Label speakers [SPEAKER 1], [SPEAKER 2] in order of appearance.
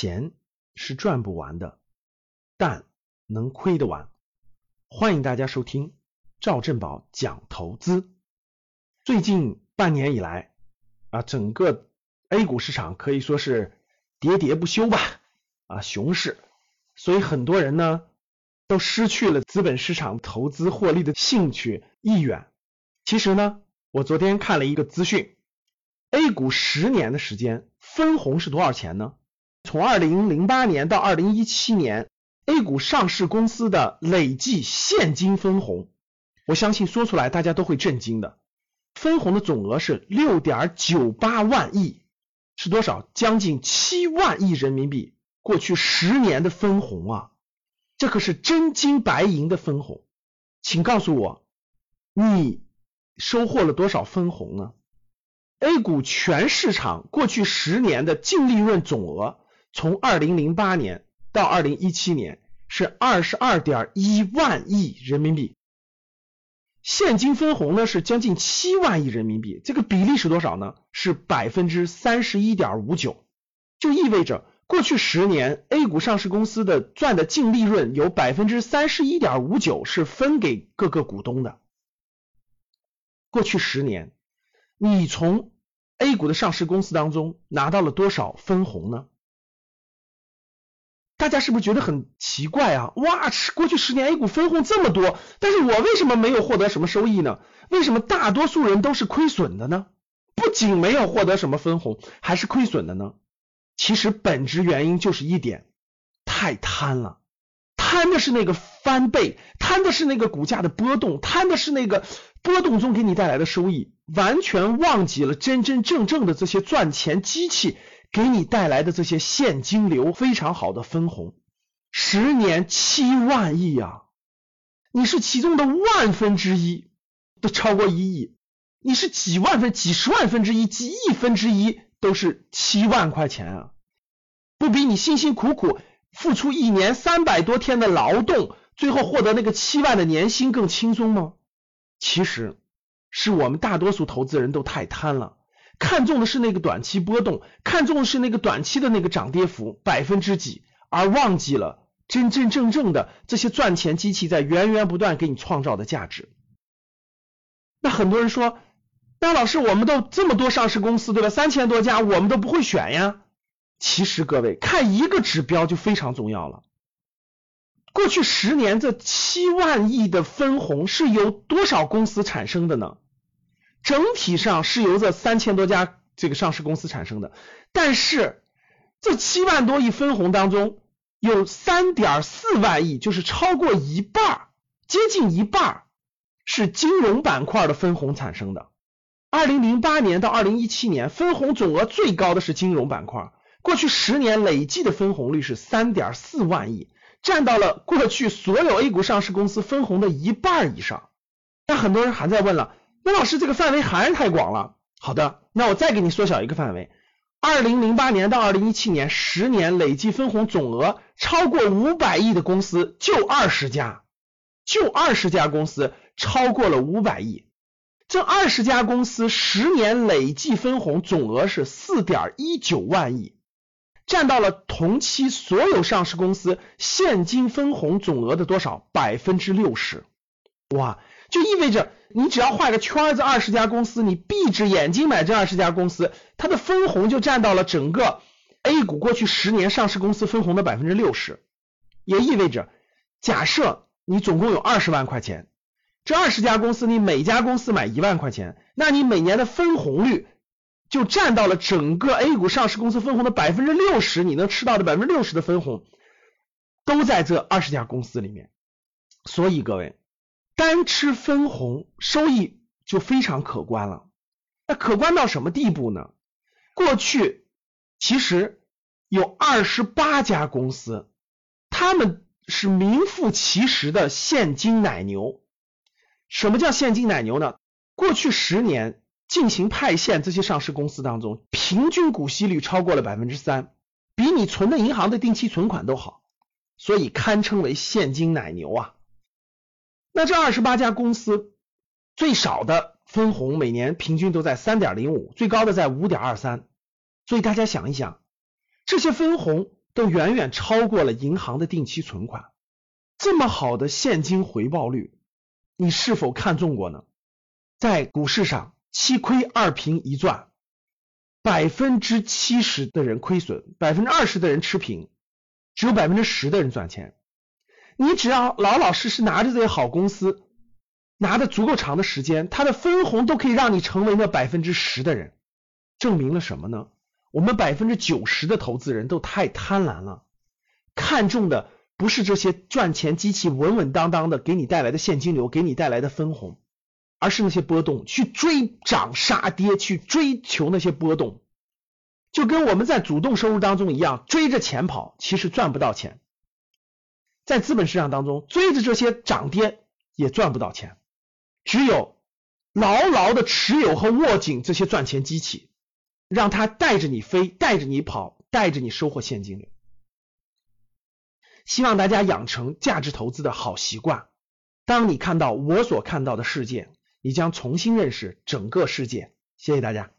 [SPEAKER 1] 钱是赚不完的，但能亏得完。欢迎大家收听赵正宝讲投资。最近半年以来啊，整个 A 股市场可以说是喋喋不休吧，啊，熊市，所以很多人呢都失去了资本市场投资获利的兴趣意愿。其实呢，我昨天看了一个资讯，A 股十年的时间分红是多少钱呢？从二零零八年到二零一七年，A 股上市公司的累计现金分红，我相信说出来大家都会震惊的。分红的总额是六点九八万亿，是多少？将近七万亿人民币。过去十年的分红啊，这可是真金白银的分红。请告诉我，你收获了多少分红呢？A 股全市场过去十年的净利润总额，从二零零八年到二零一七年是二十二点一万亿人民币。现金分红呢是将近七万亿人民币，这个比例是多少呢？是百分之三十一点五九，就意味着过去十年 A 股上市公司的赚的净利润有百分之三十一点五九是分给各个股东的。过去十年，你从 A 股的上市公司当中拿到了多少分红呢？大家是不是觉得很奇怪啊？哇，过去十年 A 股分红这么多，但是我为什么没有获得什么收益呢？为什么大多数人都是亏损的呢？不仅没有获得什么分红，还是亏损的呢？其实本质原因就是一点，太贪了，贪的是那个翻倍，贪的是那个股价的波动，贪的是那个波动中给你带来的收益，完全忘记了真真正正的这些赚钱机器。给你带来的这些现金流非常好的分红，十年七万亿啊！你是其中的万分之一，都超过一亿；你是几万分、几十万分之一、几亿分之一，都是七万块钱啊！不比你辛辛苦苦付出一年三百多天的劳动，最后获得那个七万的年薪更轻松吗？其实是我们大多数投资人都太贪了。看中的是那个短期波动，看中的是那个短期的那个涨跌幅百分之几，而忘记了真真正正的这些赚钱机器在源源不断给你创造的价值。那很多人说，那老师，我们都这么多上市公司，对吧？三千多家，我们都不会选呀。其实各位看一个指标就非常重要了。过去十年这七万亿的分红是由多少公司产生的呢？整体上是由这三千多家这个上市公司产生的，但是这七万多亿分红当中，有三点四万亿，就是超过一半，接近一半是金融板块的分红产生的。二零零八年到二零一七年，分红总额最高的是金融板块，过去十年累计的分红率是三点四万亿，占到了过去所有 A 股上市公司分红的一半以上。那很多人还在问了。那老师，这个范围还是太广了。好的，那我再给你缩小一个范围。二零零八年到二零一七年十年累计分红总额超过五百亿的公司就二十家，就二十家公司超过了五百亿。这二十家公司十年累计分红总额是四点一九万亿，占到了同期所有上市公司现金分红总额的多少？百分之六十。哇，就意味着。你只要画个圈子，二十家公司，你闭着眼睛买这二十家公司，它的分红就占到了整个 A 股过去十年上市公司分红的百分之六十，也意味着，假设你总共有二十万块钱，这二十家公司你每家公司买一万块钱，那你每年的分红率就占到了整个 A 股上市公司分红的百分之六十，你能吃到的百分之六十的分红都在这二十家公司里面，所以各位。单吃分红收益就非常可观了，那可观到什么地步呢？过去其实有二十八家公司，他们是名副其实的现金奶牛。什么叫现金奶牛呢？过去十年进行派现，这些上市公司当中，平均股息率超过了百分之三，比你存的银行的定期存款都好，所以堪称为现金奶牛啊。那这二十八家公司最少的分红每年平均都在三点零五，最高的在五点二三。所以大家想一想，这些分红都远远超过了银行的定期存款。这么好的现金回报率，你是否看中过呢？在股市上，七亏二平一赚，百分之七十的人亏损，百分之二十的人持平，只有百分之十的人赚钱。你只要老老实实拿着这些好公司，拿的足够长的时间，它的分红都可以让你成为那百分之十的人。证明了什么呢？我们百分之九十的投资人都太贪婪了，看中的不是这些赚钱机器稳稳当当的给你带来的现金流，给你带来的分红，而是那些波动，去追涨杀跌，去追求那些波动，就跟我们在主动收入当中一样，追着钱跑，其实赚不到钱。在资本市场当中，追着这些涨跌也赚不到钱，只有牢牢的持有和握紧这些赚钱机器。让它带着你飞，带着你跑，带着你收获现金流。希望大家养成价值投资的好习惯。当你看到我所看到的世界，你将重新认识整个世界。谢谢大家。